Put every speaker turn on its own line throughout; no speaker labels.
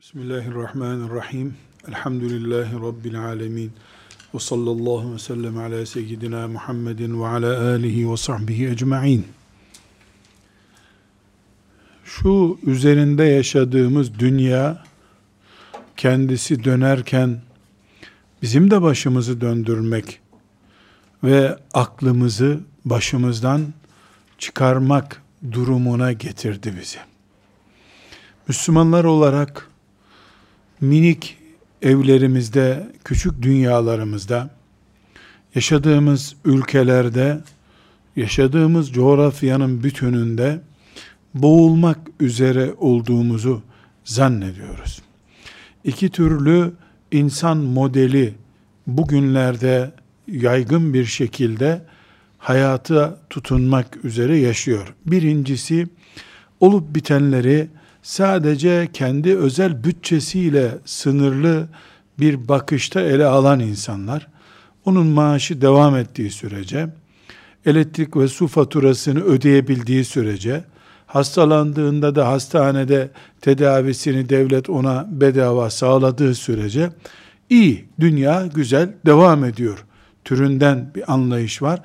Bismillahirrahmanirrahim. Elhamdülillahi Rabbil alemin. Ve sallallahu ve sellem ala seyyidina Muhammedin ve ala alihi ve sahbihi ecma'in. Şu üzerinde yaşadığımız dünya kendisi dönerken bizim de başımızı döndürmek ve aklımızı başımızdan çıkarmak durumuna getirdi bizi. Müslümanlar olarak minik evlerimizde, küçük dünyalarımızda, yaşadığımız ülkelerde, yaşadığımız coğrafyanın bütününde boğulmak üzere olduğumuzu zannediyoruz. İki türlü insan modeli bugünlerde yaygın bir şekilde hayata tutunmak üzere yaşıyor. Birincisi olup bitenleri sadece kendi özel bütçesiyle sınırlı bir bakışta ele alan insanlar, onun maaşı devam ettiği sürece, elektrik ve su faturasını ödeyebildiği sürece, hastalandığında da hastanede tedavisini devlet ona bedava sağladığı sürece, iyi, dünya güzel devam ediyor türünden bir anlayış var.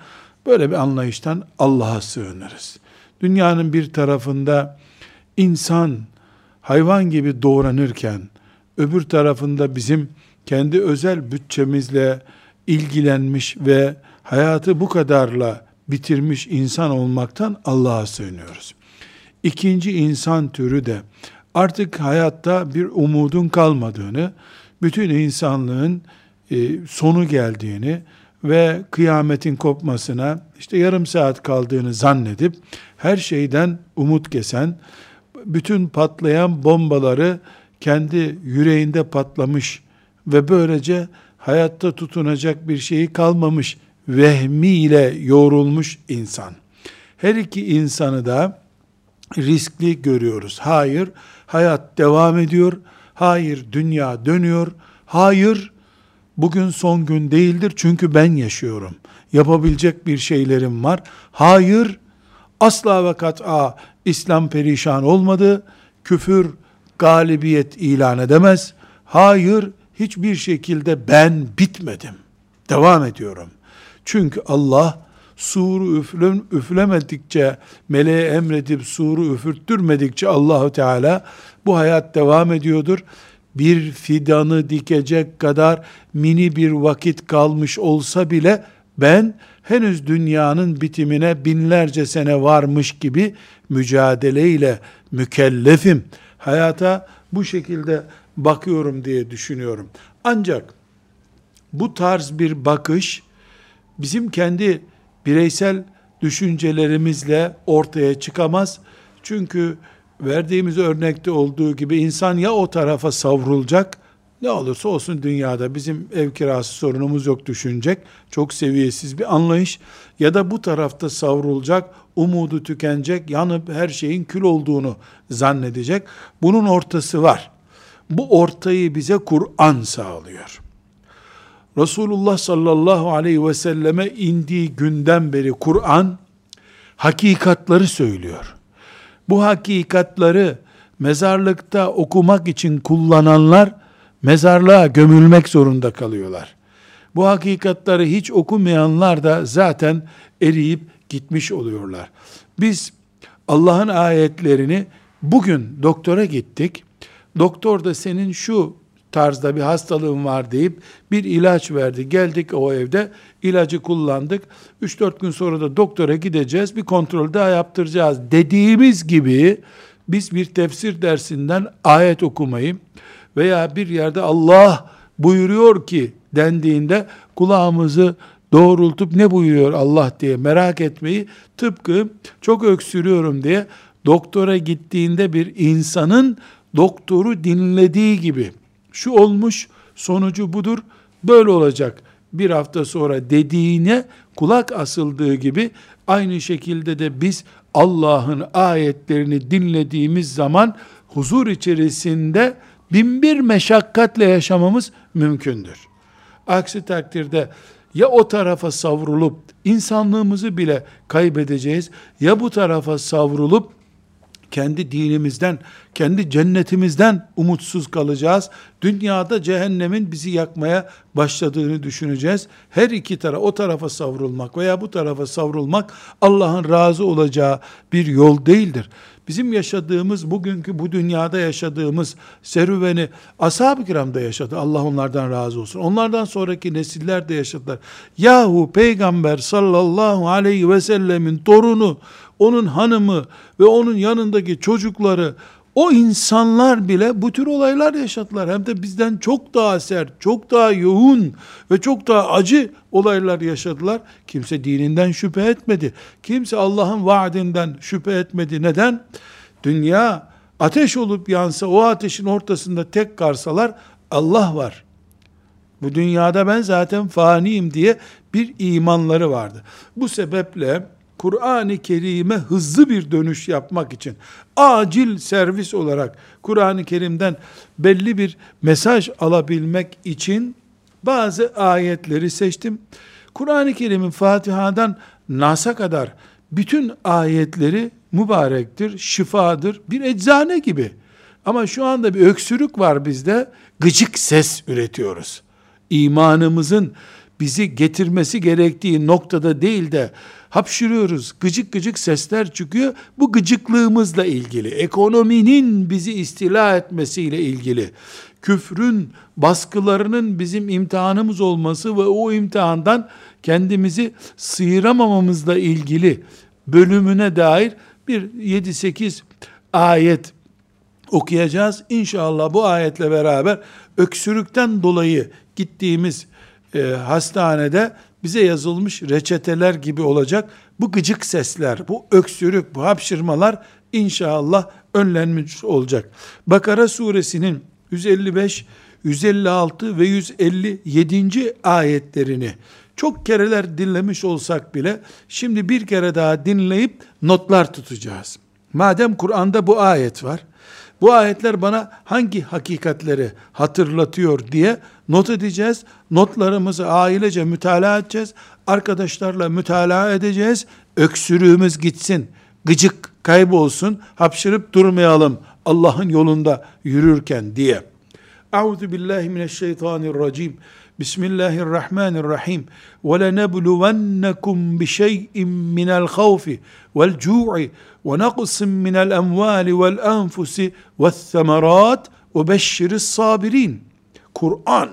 Böyle bir anlayıştan Allah'a sığınırız. Dünyanın bir tarafında insan hayvan gibi doğranırken öbür tarafında bizim kendi özel bütçemizle ilgilenmiş ve hayatı bu kadarla bitirmiş insan olmaktan Allah'a sığınıyoruz. İkinci insan türü de artık hayatta bir umudun kalmadığını, bütün insanlığın e, sonu geldiğini ve kıyametin kopmasına işte yarım saat kaldığını zannedip her şeyden umut kesen, bütün patlayan bombaları kendi yüreğinde patlamış ve böylece hayatta tutunacak bir şeyi kalmamış vehmiyle yoğrulmuş insan. Her iki insanı da riskli görüyoruz. Hayır, hayat devam ediyor. Hayır, dünya dönüyor. Hayır, bugün son gün değildir çünkü ben yaşıyorum. Yapabilecek bir şeylerim var. Hayır, asla ve kat'a İslam perişan olmadı. Küfür galibiyet ilan edemez. Hayır, hiçbir şekilde ben bitmedim. Devam ediyorum. Çünkü Allah suru üflem, üflemedikçe, meleğe emredip suru üfürttürmedikçe Allahu Teala bu hayat devam ediyordur. Bir fidanı dikecek kadar mini bir vakit kalmış olsa bile ben henüz dünyanın bitimine binlerce sene varmış gibi mücadeleyle mükellefim. Hayata bu şekilde bakıyorum diye düşünüyorum. Ancak bu tarz bir bakış bizim kendi bireysel düşüncelerimizle ortaya çıkamaz. Çünkü verdiğimiz örnekte olduğu gibi insan ya o tarafa savrulacak ne olursa olsun dünyada bizim ev kirası sorunumuz yok düşünecek. Çok seviyesiz bir anlayış. Ya da bu tarafta savrulacak, umudu tükenecek, yanıp her şeyin kül olduğunu zannedecek. Bunun ortası var. Bu ortayı bize Kur'an sağlıyor. Resulullah sallallahu aleyhi ve selleme indiği günden beri Kur'an hakikatları söylüyor. Bu hakikatları mezarlıkta okumak için kullananlar mezarlığa gömülmek zorunda kalıyorlar. Bu hakikatları hiç okumayanlar da zaten eriyip gitmiş oluyorlar. Biz Allah'ın ayetlerini bugün doktora gittik. Doktor da senin şu tarzda bir hastalığın var deyip bir ilaç verdi. Geldik o evde ilacı kullandık. 3-4 gün sonra da doktora gideceğiz. Bir kontrol daha yaptıracağız. Dediğimiz gibi biz bir tefsir dersinden ayet okumayı veya bir yerde Allah buyuruyor ki dendiğinde kulağımızı doğrultup ne buyuruyor Allah diye merak etmeyi tıpkı çok öksürüyorum diye doktora gittiğinde bir insanın doktoru dinlediği gibi şu olmuş sonucu budur böyle olacak. Bir hafta sonra dediğine kulak asıldığı gibi aynı şekilde de biz Allah'ın ayetlerini dinlediğimiz zaman huzur içerisinde binbir meşakkatle yaşamamız mümkündür. Aksi takdirde ya o tarafa savrulup insanlığımızı bile kaybedeceğiz ya bu tarafa savrulup kendi dinimizden, kendi cennetimizden umutsuz kalacağız. Dünyada cehennemin bizi yakmaya başladığını düşüneceğiz. Her iki tarafa, o tarafa savrulmak veya bu tarafa savrulmak Allah'ın razı olacağı bir yol değildir. Bizim yaşadığımız, bugünkü bu dünyada yaşadığımız serüveni ashab-ı kiram yaşadı. Allah onlardan razı olsun. Onlardan sonraki nesiller de yaşadılar. Yahu peygamber sallallahu aleyhi ve sellemin torunu, onun hanımı ve onun yanındaki çocukları o insanlar bile bu tür olaylar yaşadılar. Hem de bizden çok daha sert, çok daha yoğun ve çok daha acı olaylar yaşadılar. Kimse dininden şüphe etmedi. Kimse Allah'ın vaadinden şüphe etmedi. Neden? Dünya ateş olup yansa o ateşin ortasında tek karsalar Allah var. Bu dünyada ben zaten faniyim diye bir imanları vardı. Bu sebeple Kur'an-ı Kerim'e hızlı bir dönüş yapmak için acil servis olarak Kur'an-ı Kerim'den belli bir mesaj alabilmek için bazı ayetleri seçtim. Kur'an-ı Kerim'in Fatiha'dan Nas'a kadar bütün ayetleri mübarektir, şifadır, bir eczane gibi. Ama şu anda bir öksürük var bizde, gıcık ses üretiyoruz. İmanımızın bizi getirmesi gerektiği noktada değil de hapşırıyoruz, gıcık gıcık sesler çıkıyor. Bu gıcıklığımızla ilgili, ekonominin bizi istila etmesiyle ilgili, küfrün baskılarının bizim imtihanımız olması ve o imtihandan kendimizi sıyıramamamızla ilgili bölümüne dair bir 7-8 ayet okuyacağız. İnşallah bu ayetle beraber öksürükten dolayı gittiğimiz e, hastanede bize yazılmış reçeteler gibi olacak. Bu gıcık sesler, bu öksürük, bu hapşırmalar inşallah önlenmiş olacak. Bakara suresinin 155, 156 ve 157. ayetlerini çok kereler dinlemiş olsak bile şimdi bir kere daha dinleyip notlar tutacağız. Madem Kur'an'da bu ayet var, bu ayetler bana hangi hakikatleri hatırlatıyor diye not edeceğiz. Notlarımızı ailece mütalaa edeceğiz. Arkadaşlarla mütalaa edeceğiz. Öksürüğümüz gitsin. Gıcık kaybolsun. Hapşırıp durmayalım Allah'ın yolunda yürürken diye. Euzu billahi mineşşeytanirracim. Bismillahirrahmanirrahim. Ve lenebluvennekum bi şey'in minel havfi vel cu'i ve naqsin minel emvali vel enfusi ve semerat ve beşşiris sabirin. Kur'an,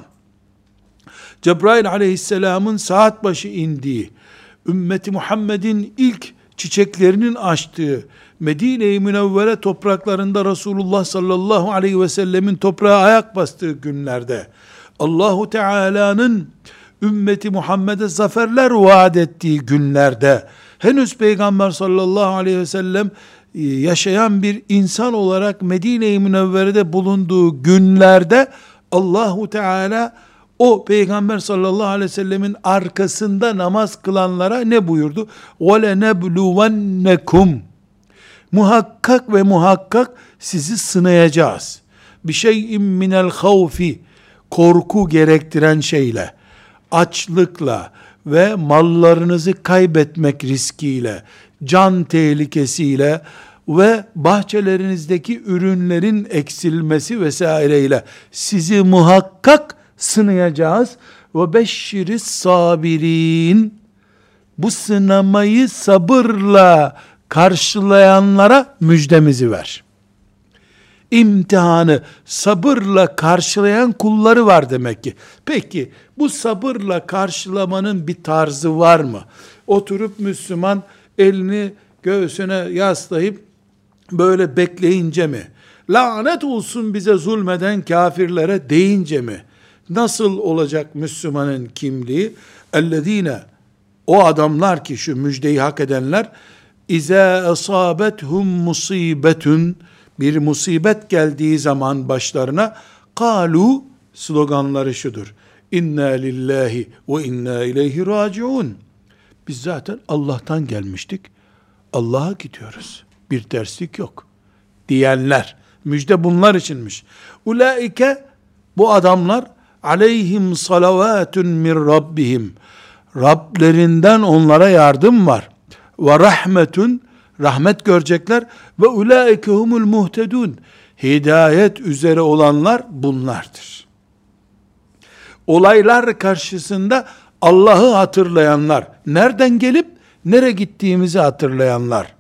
Cebrail aleyhisselamın saat başı indiği, ümmeti Muhammed'in ilk çiçeklerinin açtığı, Medine-i Münevvere topraklarında Resulullah sallallahu aleyhi ve sellemin toprağa ayak bastığı günlerde, Allahu Teala'nın ümmeti Muhammed'e zaferler vaat ettiği günlerde, henüz Peygamber sallallahu aleyhi ve sellem e, yaşayan bir insan olarak Medine-i Münevvere'de bulunduğu günlerde Allahu Teala o peygamber sallallahu aleyhi ve sellemin arkasında namaz kılanlara ne buyurdu? Ve nebluvennekum muhakkak ve muhakkak sizi sınayacağız. Bir şeyin minel havfi korku gerektiren şeyle, açlıkla ve mallarınızı kaybetmek riskiyle, can tehlikesiyle, ve bahçelerinizdeki ürünlerin eksilmesi vesaireyle sizi muhakkak sınayacağız. Ve beşşiri sabirin bu sınamayı sabırla karşılayanlara müjdemizi ver. İmtihanı sabırla karşılayan kulları var demek ki. Peki bu sabırla karşılamanın bir tarzı var mı? Oturup Müslüman elini göğsüne yaslayıp böyle bekleyince mi? Lanet olsun bize zulmeden kafirlere deyince mi? Nasıl olacak Müslümanın kimliği? Ellezine o adamlar ki şu müjdeyi hak edenler İze asabethum musibetun bir musibet geldiği zaman başlarına kalu sloganları şudur. İnna lillahi ve inna ileyhi raciun. Biz zaten Allah'tan gelmiştik. Allah'a gidiyoruz bir terslik yok. Diyenler, müjde bunlar içinmiş. Ulaike, bu adamlar, aleyhim salavatun min rabbihim. Rablerinden onlara yardım var. Ve rahmetun rahmet görecekler ve ulaike humul muhtedun. Hidayet üzere olanlar bunlardır. Olaylar karşısında Allah'ı hatırlayanlar, nereden gelip nereye gittiğimizi hatırlayanlar.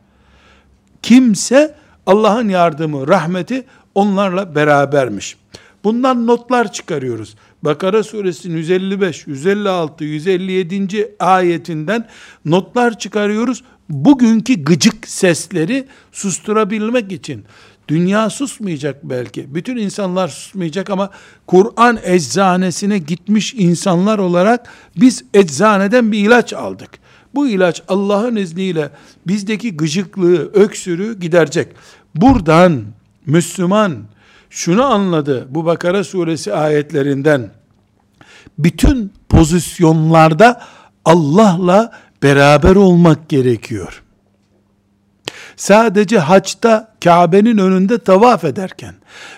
Kimse Allah'ın yardımı, rahmeti onlarla berabermiş. Bundan notlar çıkarıyoruz. Bakara suresinin 155, 156, 157. ayetinden notlar çıkarıyoruz. Bugünkü gıcık sesleri susturabilmek için. Dünya susmayacak belki. Bütün insanlar susmayacak ama Kur'an eczanesine gitmiş insanlar olarak biz eczaneden bir ilaç aldık. Bu ilaç Allah'ın izniyle bizdeki gıcıklığı, öksürüğü giderecek. Buradan Müslüman şunu anladı bu Bakara suresi ayetlerinden. Bütün pozisyonlarda Allah'la beraber olmak gerekiyor. Sadece haçta Kabe'nin önünde tavaf ederken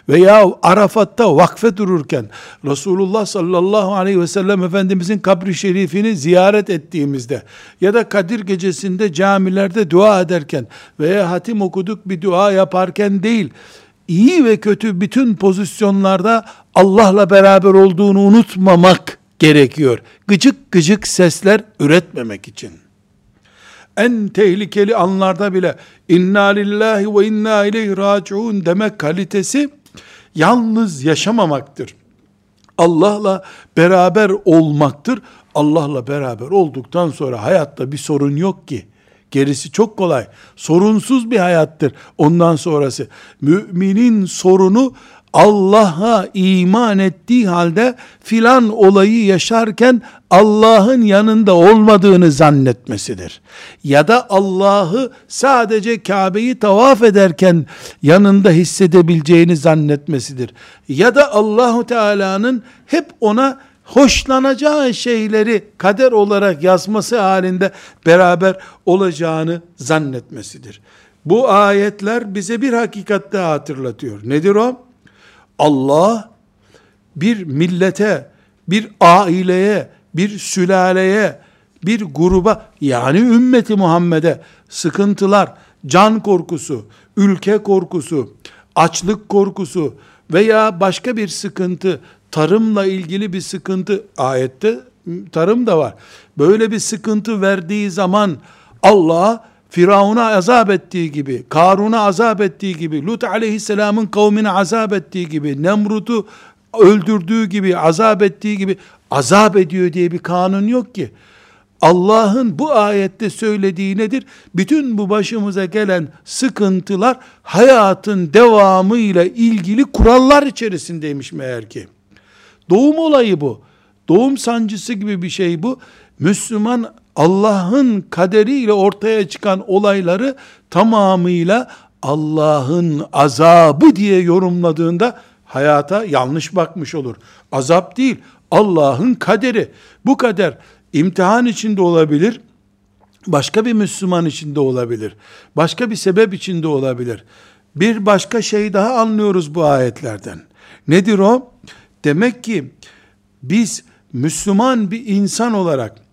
veya Arafat'ta vakfe dururken Resulullah sallallahu aleyhi ve sellem Efendimizin kabri şerifini ziyaret ettiğimizde ya da Kadir gecesinde camilerde dua ederken veya hatim okuduk bir dua yaparken değil, iyi ve kötü bütün pozisyonlarda Allah'la beraber olduğunu unutmamak gerekiyor. Gıcık gıcık sesler üretmemek için. En tehlikeli anlarda bile inna lillahi ve inna ileyhi raciun demek kalitesi yalnız yaşamamaktır. Allah'la beraber olmaktır. Allah'la beraber olduktan sonra hayatta bir sorun yok ki. Gerisi çok kolay. Sorunsuz bir hayattır ondan sonrası. Müminin sorunu Allah'a iman ettiği halde filan olayı yaşarken Allah'ın yanında olmadığını zannetmesidir. Ya da Allah'ı sadece Kabe'yi tavaf ederken yanında hissedebileceğini zannetmesidir. Ya da Allahu Teala'nın hep ona hoşlanacağı şeyleri kader olarak yazması halinde beraber olacağını zannetmesidir. Bu ayetler bize bir hakikatte hatırlatıyor. Nedir o? Allah bir millete, bir aileye, bir sülaleye, bir gruba yani ümmeti Muhammed'e sıkıntılar, can korkusu, ülke korkusu, açlık korkusu veya başka bir sıkıntı, tarımla ilgili bir sıkıntı ayette tarım da var. Böyle bir sıkıntı verdiği zaman Allah Firavun'a azap ettiği gibi, Karun'a azap ettiği gibi, Lut aleyhisselamın kavmine azap ettiği gibi, Nemrut'u öldürdüğü gibi, azap ettiği gibi azap ediyor diye bir kanun yok ki. Allah'ın bu ayette söylediği nedir? Bütün bu başımıza gelen sıkıntılar hayatın devamıyla ilgili kurallar içerisindeymiş meğer ki. Doğum olayı bu. Doğum sancısı gibi bir şey bu. Müslüman Allah'ın kaderiyle ortaya çıkan olayları tamamıyla Allah'ın azabı diye yorumladığında hayata yanlış bakmış olur. Azap değil, Allah'ın kaderi. Bu kader imtihan içinde olabilir, başka bir Müslüman içinde olabilir, başka bir sebep içinde olabilir. Bir başka şey daha anlıyoruz bu ayetlerden. Nedir o? Demek ki biz Müslüman bir insan olarak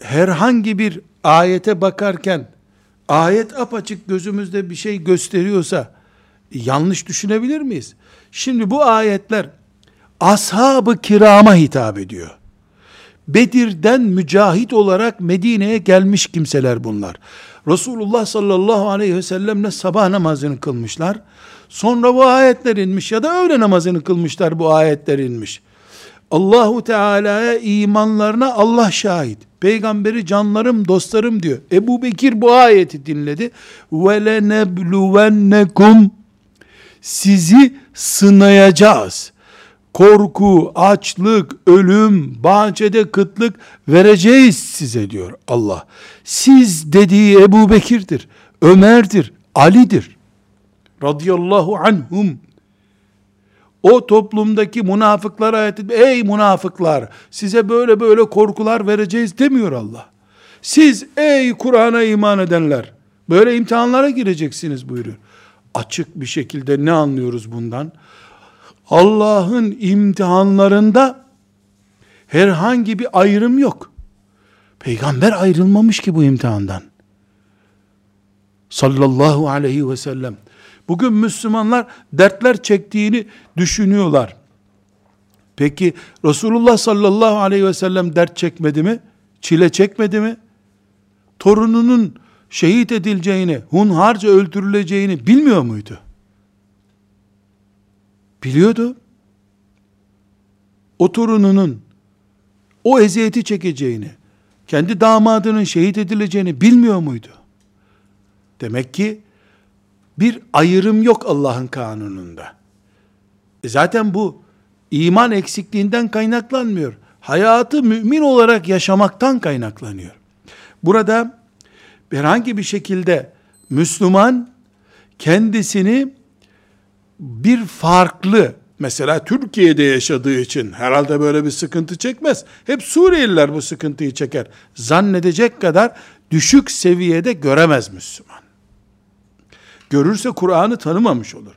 herhangi bir ayete bakarken ayet apaçık gözümüzde bir şey gösteriyorsa yanlış düşünebilir miyiz? Şimdi bu ayetler ashab-ı kirama hitap ediyor. Bedir'den mücahit olarak Medine'ye gelmiş kimseler bunlar. Resulullah sallallahu aleyhi ve sellemle sabah namazını kılmışlar. Sonra bu ayetler inmiş ya da öğle namazını kılmışlar bu ayetler inmiş. Allahu Teala'ya imanlarına Allah şahit. Peygamberi canlarım, dostlarım diyor. Ebu Bekir bu ayeti dinledi. Ve lenebluvennekum sizi sınayacağız. Korku, açlık, ölüm, bahçede kıtlık vereceğiz size diyor Allah. Siz dediği Ebu Bekir'dir, Ömer'dir, Ali'dir. Radıyallahu anhum o toplumdaki münafıklara ayet ey münafıklar size böyle böyle korkular vereceğiz demiyor Allah. Siz ey Kur'an'a iman edenler böyle imtihanlara gireceksiniz buyuruyor. Açık bir şekilde ne anlıyoruz bundan? Allah'ın imtihanlarında herhangi bir ayrım yok. Peygamber ayrılmamış ki bu imtihandan. sallallahu aleyhi ve sellem. Bugün Müslümanlar dertler çektiğini düşünüyorlar. Peki Resulullah sallallahu aleyhi ve sellem dert çekmedi mi? Çile çekmedi mi? Torununun şehit edileceğini, hunharca öldürüleceğini bilmiyor muydu? Biliyordu. O torununun o eziyeti çekeceğini, kendi damadının şehit edileceğini bilmiyor muydu? Demek ki bir ayrım yok Allah'ın kanununda. E zaten bu iman eksikliğinden kaynaklanmıyor. Hayatı mümin olarak yaşamaktan kaynaklanıyor. Burada herhangi bir şekilde Müslüman kendisini bir farklı mesela Türkiye'de yaşadığı için herhalde böyle bir sıkıntı çekmez. Hep Suriyeliler bu sıkıntıyı çeker. Zannedecek kadar düşük seviyede göremez Müslüman. Görürse Kur'an'ı tanımamış olur.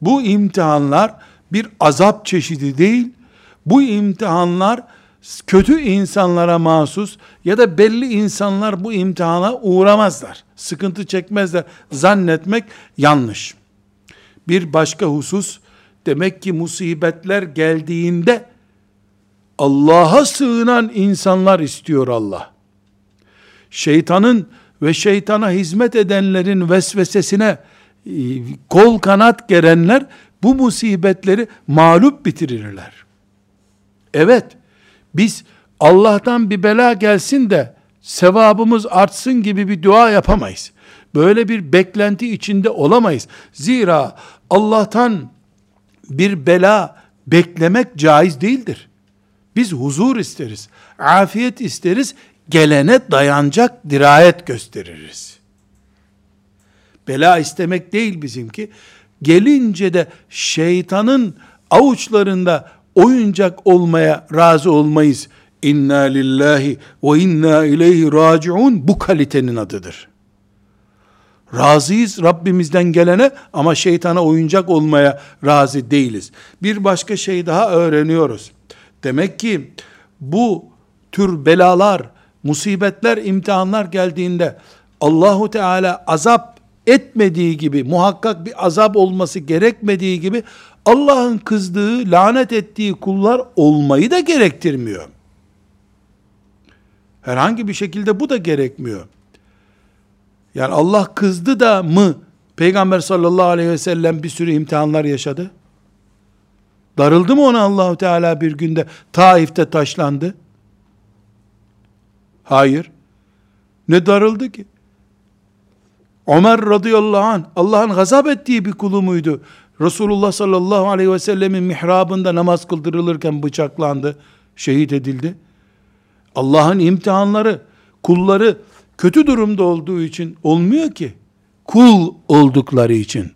Bu imtihanlar bir azap çeşidi değil. Bu imtihanlar kötü insanlara mahsus ya da belli insanlar bu imtihana uğramazlar. Sıkıntı çekmezler. Zannetmek yanlış. Bir başka husus demek ki musibetler geldiğinde Allah'a sığınan insanlar istiyor Allah. Şeytanın ve şeytana hizmet edenlerin vesvesesine e, kol kanat gerenler bu musibetleri mağlup bitirirler. Evet, biz Allah'tan bir bela gelsin de sevabımız artsın gibi bir dua yapamayız. Böyle bir beklenti içinde olamayız. Zira Allah'tan bir bela beklemek caiz değildir. Biz huzur isteriz, afiyet isteriz, gelene dayanacak dirayet gösteririz. Bela istemek değil bizimki. Gelince de şeytanın avuçlarında oyuncak olmaya razı olmayız. İnna lillahi ve inna ileyhi raciun bu kalitenin adıdır. Razıyız Rabbimizden gelene ama şeytana oyuncak olmaya razı değiliz. Bir başka şey daha öğreniyoruz. Demek ki bu tür belalar, musibetler, imtihanlar geldiğinde Allahu Teala azap etmediği gibi, muhakkak bir azap olması gerekmediği gibi Allah'ın kızdığı, lanet ettiği kullar olmayı da gerektirmiyor. Herhangi bir şekilde bu da gerekmiyor. Yani Allah kızdı da mı Peygamber sallallahu aleyhi ve sellem bir sürü imtihanlar yaşadı? Darıldı mı ona Allahu Teala bir günde Taif'te taşlandı? Hayır. Ne darıldı ki? Ömer radıyallahu anh Allah'ın gazap ettiği bir kulu muydu? Resulullah sallallahu aleyhi ve sellemin mihrabında namaz kıldırılırken bıçaklandı, şehit edildi. Allah'ın imtihanları, kulları kötü durumda olduğu için olmuyor ki. Kul oldukları için.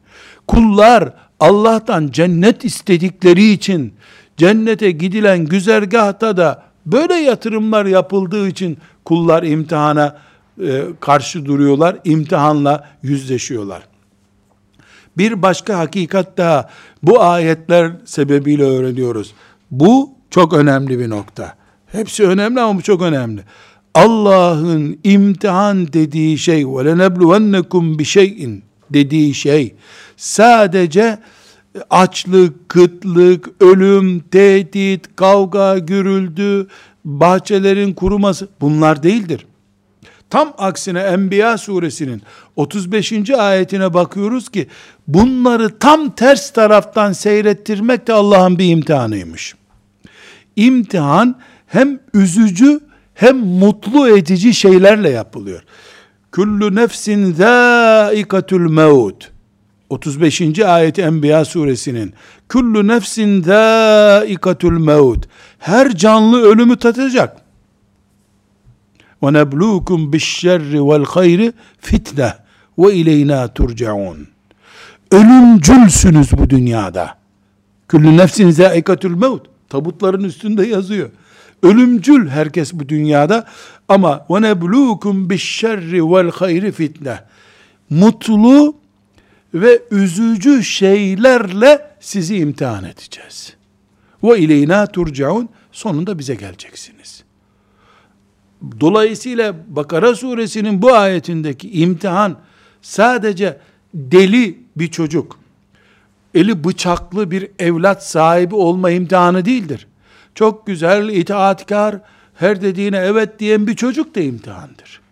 Kullar Allah'tan cennet istedikleri için, cennete gidilen güzergahta da Böyle yatırımlar yapıldığı için kullar imtihana e, karşı duruyorlar, imtihanla yüzleşiyorlar. Bir başka hakikat daha bu ayetler sebebiyle öğreniyoruz. Bu çok önemli bir nokta. Hepsi önemli ama bu çok önemli. Allah'ın imtihan dediği şey ve lenebluvennekum bi şeyin dediği şey sadece açlık, kıtlık, ölüm, tehdit, kavga, gürüldü, bahçelerin kuruması bunlar değildir. Tam aksine Enbiya suresinin 35. ayetine bakıyoruz ki bunları tam ters taraftan seyrettirmek de Allah'ın bir imtihanıymış. İmtihan hem üzücü hem mutlu edici şeylerle yapılıyor. Kullu nefsin zâikatul mevt. 35. ayeti Enbiya suresinin Kullu nefsin zâikatul mevt. Her canlı ölümü tatacak. Ve neblukum bişşerri vel hayri fitne ve ileyna turcaun. Ölümcülsünüz bu dünyada. Kullu nefsin zâikatul mevt. Tabutların üstünde yazıyor. Ölümcül herkes bu dünyada ama ve neblukum bişşerri vel hayri fitne. Mutlu ve üzücü şeylerle sizi imtihan edeceğiz. Ve ileyna turcaun sonunda bize geleceksiniz. Dolayısıyla Bakara suresinin bu ayetindeki imtihan sadece deli bir çocuk, eli bıçaklı bir evlat sahibi olma imtihanı değildir. Çok güzel, itaatkar, her dediğine evet diyen bir çocuk da imtihandır.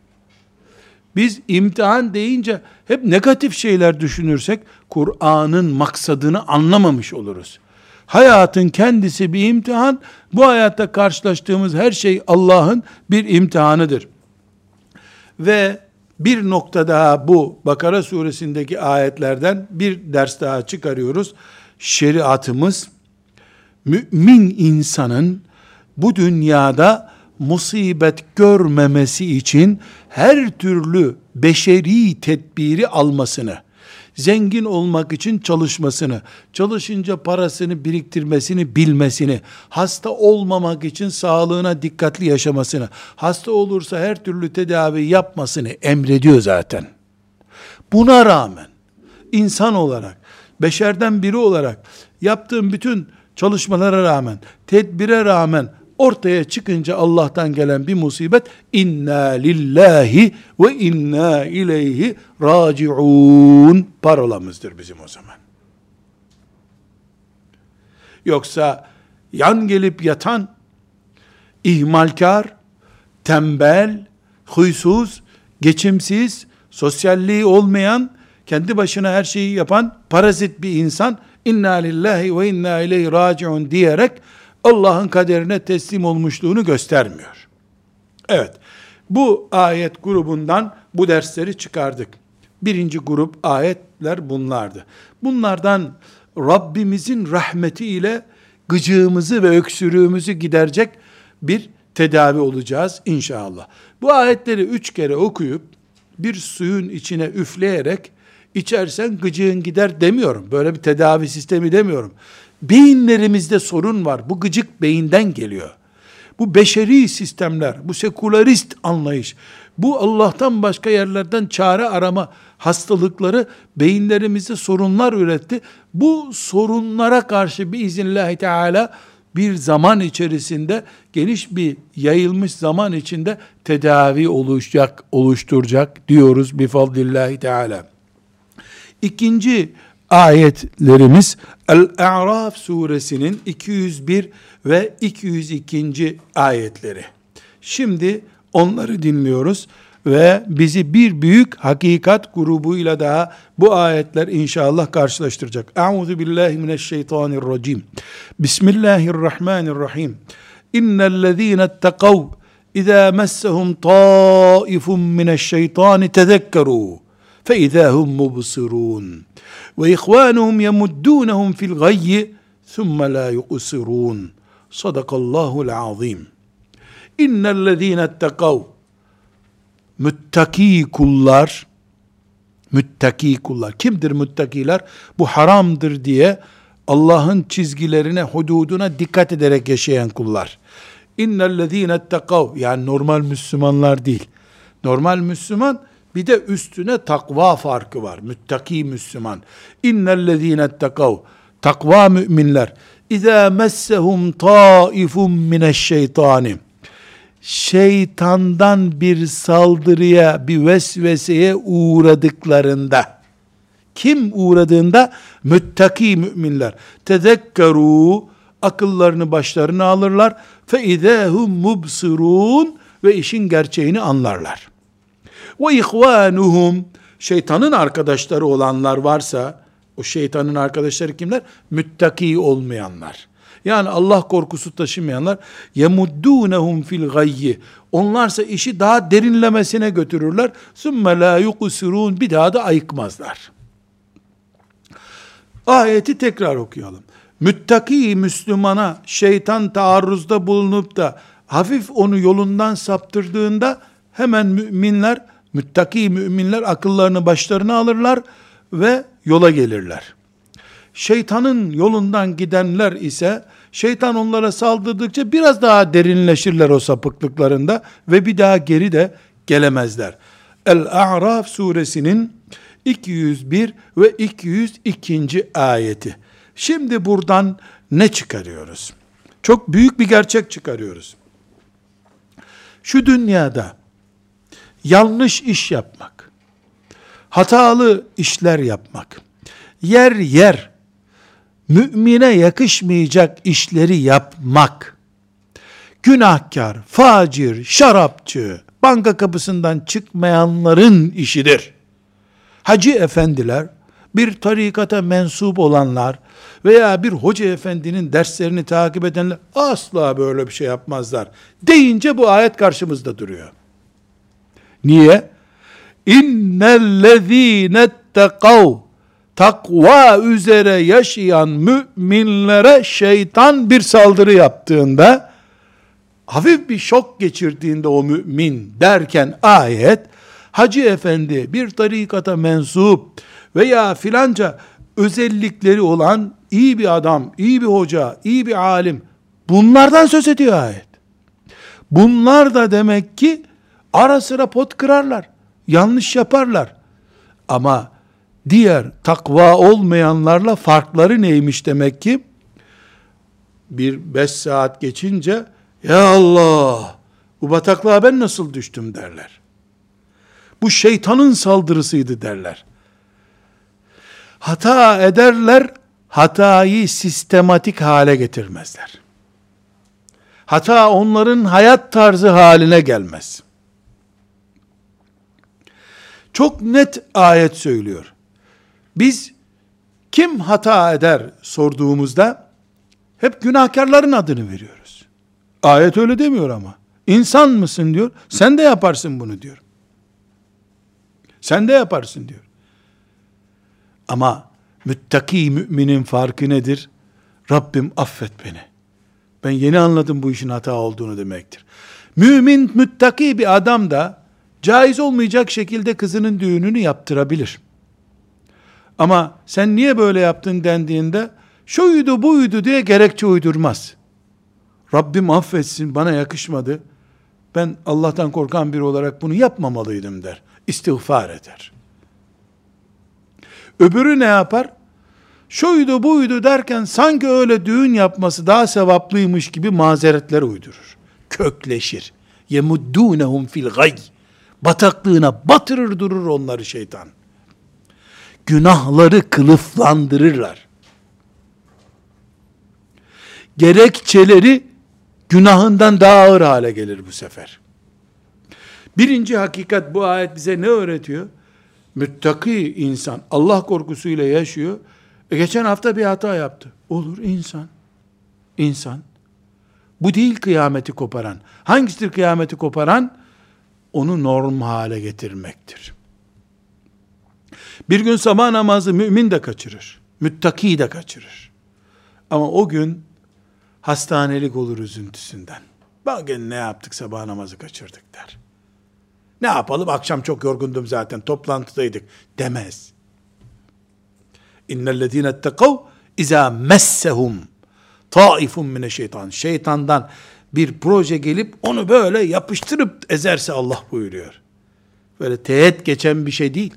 Biz imtihan deyince hep negatif şeyler düşünürsek Kur'an'ın maksadını anlamamış oluruz. Hayatın kendisi bir imtihan. Bu hayatta karşılaştığımız her şey Allah'ın bir imtihanıdır. Ve bir nokta daha bu Bakara suresindeki ayetlerden bir ders daha çıkarıyoruz. Şeriatımız mümin insanın bu dünyada musibet görmemesi için her türlü beşeri tedbiri almasını, zengin olmak için çalışmasını, çalışınca parasını biriktirmesini bilmesini, hasta olmamak için sağlığına dikkatli yaşamasını, hasta olursa her türlü tedavi yapmasını emrediyor zaten. Buna rağmen insan olarak, beşerden biri olarak yaptığım bütün çalışmalara rağmen, tedbire rağmen ortaya çıkınca Allah'tan gelen bir musibet inna lillahi ve inna ileyhi raciun parolamızdır bizim o zaman. Yoksa yan gelip yatan ihmalkar, tembel, huysuz, geçimsiz, sosyalliği olmayan, kendi başına her şeyi yapan parazit bir insan inna lillahi ve inna ileyhi raciun diyerek Allah'ın kaderine teslim olmuşluğunu göstermiyor. Evet, bu ayet grubundan bu dersleri çıkardık. Birinci grup ayetler bunlardı. Bunlardan Rabbimizin rahmeti ile gıcığımızı ve öksürüğümüzü giderecek bir tedavi olacağız inşallah. Bu ayetleri üç kere okuyup bir suyun içine üfleyerek içersen gıcığın gider demiyorum. Böyle bir tedavi sistemi demiyorum. Beyinlerimizde sorun var. Bu gıcık beyinden geliyor. Bu beşeri sistemler, bu sekülerist anlayış, bu Allah'tan başka yerlerden çare arama hastalıkları beyinlerimizde sorunlar üretti. Bu sorunlara karşı bir izinlahi teala bir zaman içerisinde geniş bir yayılmış zaman içinde tedavi oluşacak, oluşturacak diyoruz bi fadlillahi teala. İkinci ayetlerimiz El-A'raf suresinin 201 ve 202. ayetleri. Şimdi onları dinliyoruz ve bizi bir büyük hakikat grubuyla daha bu ayetler inşallah karşılaştıracak. Euzu billahi mineşşeytanirracim. Bismillahirrahmanirrahim. İnnellezîne ittakav İza messehum taifun mineşşeytani tezekkeru fe izâ hum mubsirûn. Ve ihvanuhum yemuddunuhum fil gayyi thumme la yuqsirun. Sadakallahul azim. İnnellezîne ettekav. Müttaki kullar, müttaki kullar. Kimdir müttakiler? Bu haramdır diye Allah'ın çizgilerine, hududuna dikkat ederek yaşayan kullar. İnnellezîne ettekav. Yani normal Müslümanlar değil. Normal Müslüman, bir de üstüne takva farkı var. Müttaki Müslüman. İnnellezîne ettekav. Takva müminler. İzâ messehum taifun mineşşeytani. Şeytandan bir saldırıya, bir vesveseye uğradıklarında, kim uğradığında? Müttaki müminler. Tezekkeru, akıllarını başlarına alırlar. Fe izâhum mubsirun ve işin gerçeğini anlarlar. Ve ihvanuhum şeytanın arkadaşları olanlar varsa o şeytanın arkadaşları kimler? Müttaki olmayanlar. Yani Allah korkusu taşımayanlar yemuddunhum fil gayyi. Onlarsa işi daha derinlemesine götürürler. Sümme la yukusirun bir daha da ayıkmazlar. Ayeti tekrar okuyalım. Müttaki Müslümana şeytan taarruzda bulunup da hafif onu yolundan saptırdığında hemen müminler Müttaki müminler akıllarını başlarına alırlar ve yola gelirler. Şeytanın yolundan gidenler ise şeytan onlara saldırdıkça biraz daha derinleşirler o sapıklıklarında ve bir daha geri de gelemezler. El-A'raf suresinin 201 ve 202. ayeti. Şimdi buradan ne çıkarıyoruz? Çok büyük bir gerçek çıkarıyoruz. Şu dünyada yanlış iş yapmak, hatalı işler yapmak, yer yer mümine yakışmayacak işleri yapmak, günahkar, facir, şarapçı, banka kapısından çıkmayanların işidir. Hacı efendiler, bir tarikata mensup olanlar veya bir hoca efendinin derslerini takip edenler asla böyle bir şey yapmazlar. Deyince bu ayet karşımızda duruyor. Niye? İnnellezîne tekav takva üzere yaşayan müminlere şeytan bir saldırı yaptığında hafif bir şok geçirdiğinde o mümin derken ayet hacı efendi bir tarikata mensup veya filanca özellikleri olan iyi bir adam, iyi bir hoca, iyi bir alim bunlardan söz ediyor ayet. Bunlar da demek ki ara sıra pot kırarlar, yanlış yaparlar. Ama diğer takva olmayanlarla farkları neymiş demek ki? Bir beş saat geçince ya Allah bu bataklığa ben nasıl düştüm derler. Bu şeytanın saldırısıydı derler. Hata ederler, hatayı sistematik hale getirmezler. Hata onların hayat tarzı haline gelmez. Çok net ayet söylüyor. Biz kim hata eder sorduğumuzda hep günahkarların adını veriyoruz. Ayet öyle demiyor ama. İnsan mısın diyor. Sen de yaparsın bunu diyor. Sen de yaparsın diyor. Ama müttaki müminin farkı nedir? Rabbim affet beni. Ben yeni anladım bu işin hata olduğunu demektir. Mümin müttaki bir adam da caiz olmayacak şekilde kızının düğününü yaptırabilir. Ama sen niye böyle yaptın dendiğinde şuydu buydu diye gerekçe uydurmaz. Rabbim affetsin bana yakışmadı. Ben Allah'tan korkan biri olarak bunu yapmamalıydım der. İstiğfar eder. Öbürü ne yapar? Şuydu buydu derken sanki öyle düğün yapması daha sevaplıymış gibi mazeretler uydurur. Kökleşir. Yemuddûnehum fil gay. Bataklığına batırır durur onları şeytan günahları kılıflandırırlar. Gerekçeleri günahından daha ağır hale gelir bu sefer. Birinci hakikat bu ayet bize ne öğretiyor? Müttaki insan Allah korkusuyla yaşıyor. E geçen hafta bir hata yaptı. Olur insan. İnsan. Bu değil kıyameti koparan. Hangisidir kıyameti koparan? Onu norm hale getirmektir. Bir gün sabah namazı mümin de kaçırır. Müttaki de kaçırır. Ama o gün hastanelik olur üzüntüsünden. Bugün ne yaptık sabah namazı kaçırdık der. Ne yapalım akşam çok yorgundum zaten toplantıdaydık demez. İnnellezîne ettekav izâ messehum taifun mine şeytan. Şeytandan bir proje gelip onu böyle yapıştırıp ezerse Allah buyuruyor. Böyle teğet geçen bir şey değil.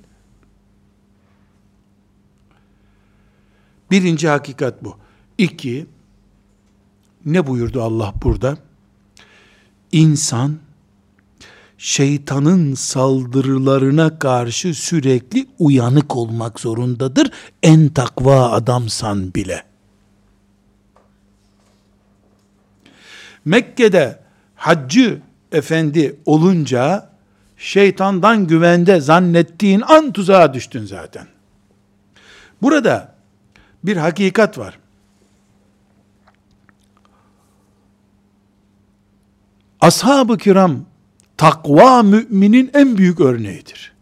Birinci hakikat bu. İki, ne buyurdu Allah burada? İnsan, şeytanın saldırılarına karşı sürekli uyanık olmak zorundadır. En takva adamsan bile. Mekke'de haccı efendi olunca şeytandan güvende zannettiğin an tuzağa düştün zaten. Burada bir hakikat var. Ashab-ı kiram takva müminin en büyük örneğidir.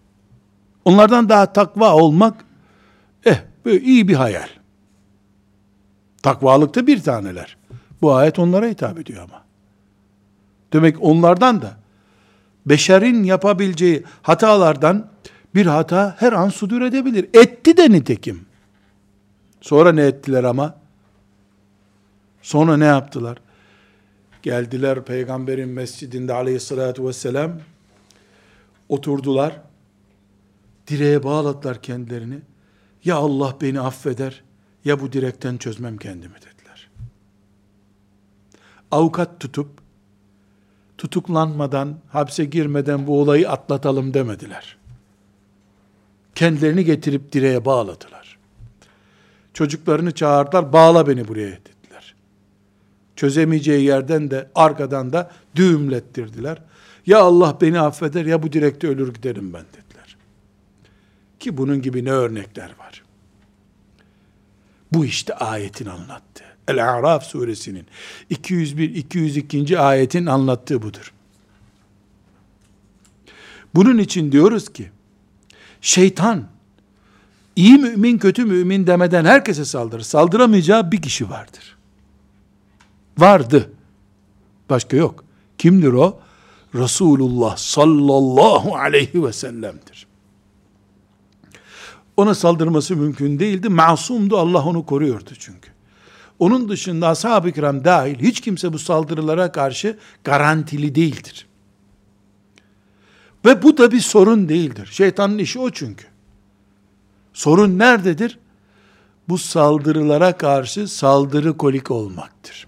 Onlardan daha takva olmak eh iyi bir hayal. Takvalıkta bir taneler. Bu ayet onlara hitap ediyor ama. Demek onlardan da beşerin yapabileceği hatalardan bir hata her an sudur edebilir. Etti de nitekim. Sonra ne ettiler ama? Sonra ne yaptılar? Geldiler peygamberin mescidinde aleyhissalatü vesselam, oturdular, direğe bağladılar kendilerini. Ya Allah beni affeder, ya bu direkten çözmem kendimi dediler. Avukat tutup, tutuklanmadan, hapse girmeden bu olayı atlatalım demediler. Kendilerini getirip direğe bağladılar. Çocuklarını çağırdılar, bağla beni buraya dediler. Çözemeyeceği yerden de arkadan da düğümlettirdiler. Ya Allah beni affeder ya bu direkte ölür giderim ben dediler. Ki bunun gibi ne örnekler var. Bu işte ayetin anlattığı. El-A'raf suresinin 201-202. ayetin anlattığı budur. Bunun için diyoruz ki, şeytan, iyi mümin kötü mümin demeden herkese saldırır. Saldıramayacağı bir kişi vardır. Vardı. Başka yok. Kimdir o? Resulullah sallallahu aleyhi ve sellem'dir. Ona saldırması mümkün değildi. Masumdu. Allah onu koruyordu çünkü. Onun dışında ashab-ı kiram dahil hiç kimse bu saldırılara karşı garantili değildir. Ve bu da bir sorun değildir. Şeytanın işi o çünkü. Sorun nerededir? Bu saldırılara karşı saldırı kolik olmaktır.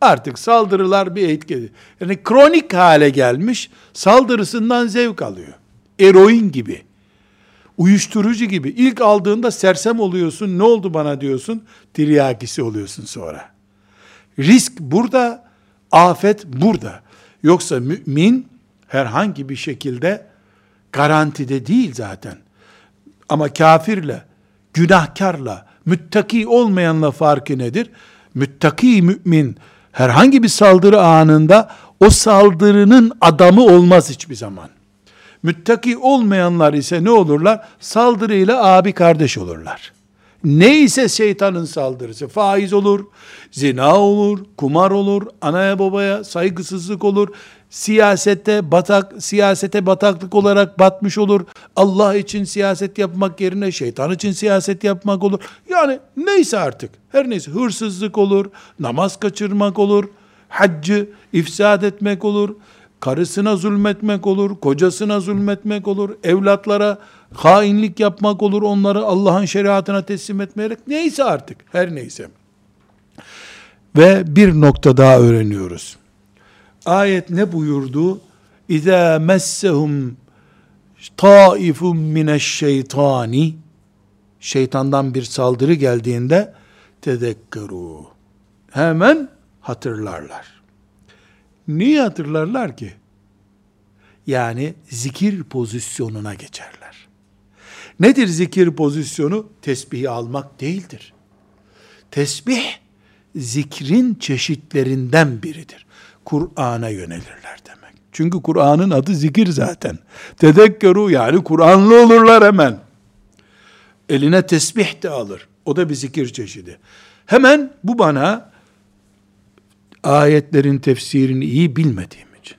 Artık saldırılar bir etkili. Yani kronik hale gelmiş, saldırısından zevk alıyor. Eroin gibi. Uyuşturucu gibi. İlk aldığında sersem oluyorsun, ne oldu bana diyorsun, tiryakisi oluyorsun sonra. Risk burada, afet burada. Yoksa mümin herhangi bir şekilde garantide değil zaten. Ama kafirle, günahkarla, müttaki olmayanla farkı nedir? Müttaki mümin herhangi bir saldırı anında o saldırının adamı olmaz hiçbir zaman. Müttaki olmayanlar ise ne olurlar? Saldırıyla abi kardeş olurlar. Neyse şeytanın saldırısı, faiz olur, zina olur, kumar olur, anaya babaya saygısızlık olur, siyasete batak siyasete bataklık olarak batmış olur. Allah için siyaset yapmak yerine şeytan için siyaset yapmak olur. Yani neyse artık. Her neyse hırsızlık olur, namaz kaçırmak olur, haccı ifsad etmek olur, karısına zulmetmek olur, kocasına zulmetmek olur, evlatlara hainlik yapmak olur, onları Allah'ın şeriatına teslim etmeyerek neyse artık her neyse. Ve bir nokta daha öğreniyoruz. Ayet ne buyurdu? İza messehum taifun mineşşeytani şeytandan bir saldırı geldiğinde tedekkeru. Hemen hatırlarlar. Niye hatırlarlar ki? Yani zikir pozisyonuna geçerler. Nedir zikir pozisyonu? Tesbihi almak değildir. Tesbih zikrin çeşitlerinden biridir. Kur'an'a yönelirler demek. Çünkü Kur'an'ın adı zikir zaten. Tedekkeru yani Kur'anlı olurlar hemen. Eline tesbih de alır. O da bir zikir çeşidi. Hemen bu bana ayetlerin tefsirini iyi bilmediğim için,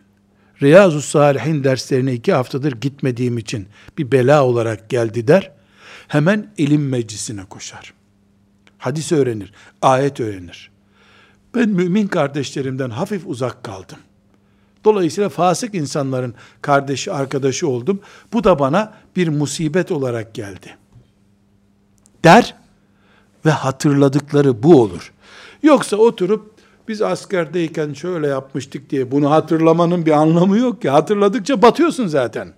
Riyazu Salihin derslerine iki haftadır gitmediğim için bir bela olarak geldi der, hemen ilim meclisine koşar. Hadis öğrenir, ayet öğrenir. Ben mümin kardeşlerimden hafif uzak kaldım. Dolayısıyla fasık insanların kardeşi, arkadaşı oldum. Bu da bana bir musibet olarak geldi. Der ve hatırladıkları bu olur. Yoksa oturup biz askerdeyken şöyle yapmıştık diye bunu hatırlamanın bir anlamı yok ki. Hatırladıkça batıyorsun zaten.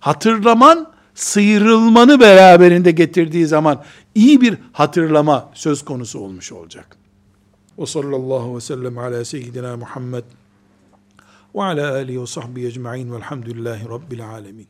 Hatırlaman sıyrılmanı beraberinde getirdiği zaman iyi bir hatırlama söz konusu olmuş olacak. Ve sallallahu ve sellem ala seyyidina Muhammed ve ala alihi ve sahbihi ecma'in velhamdülillahi rabbil alemin.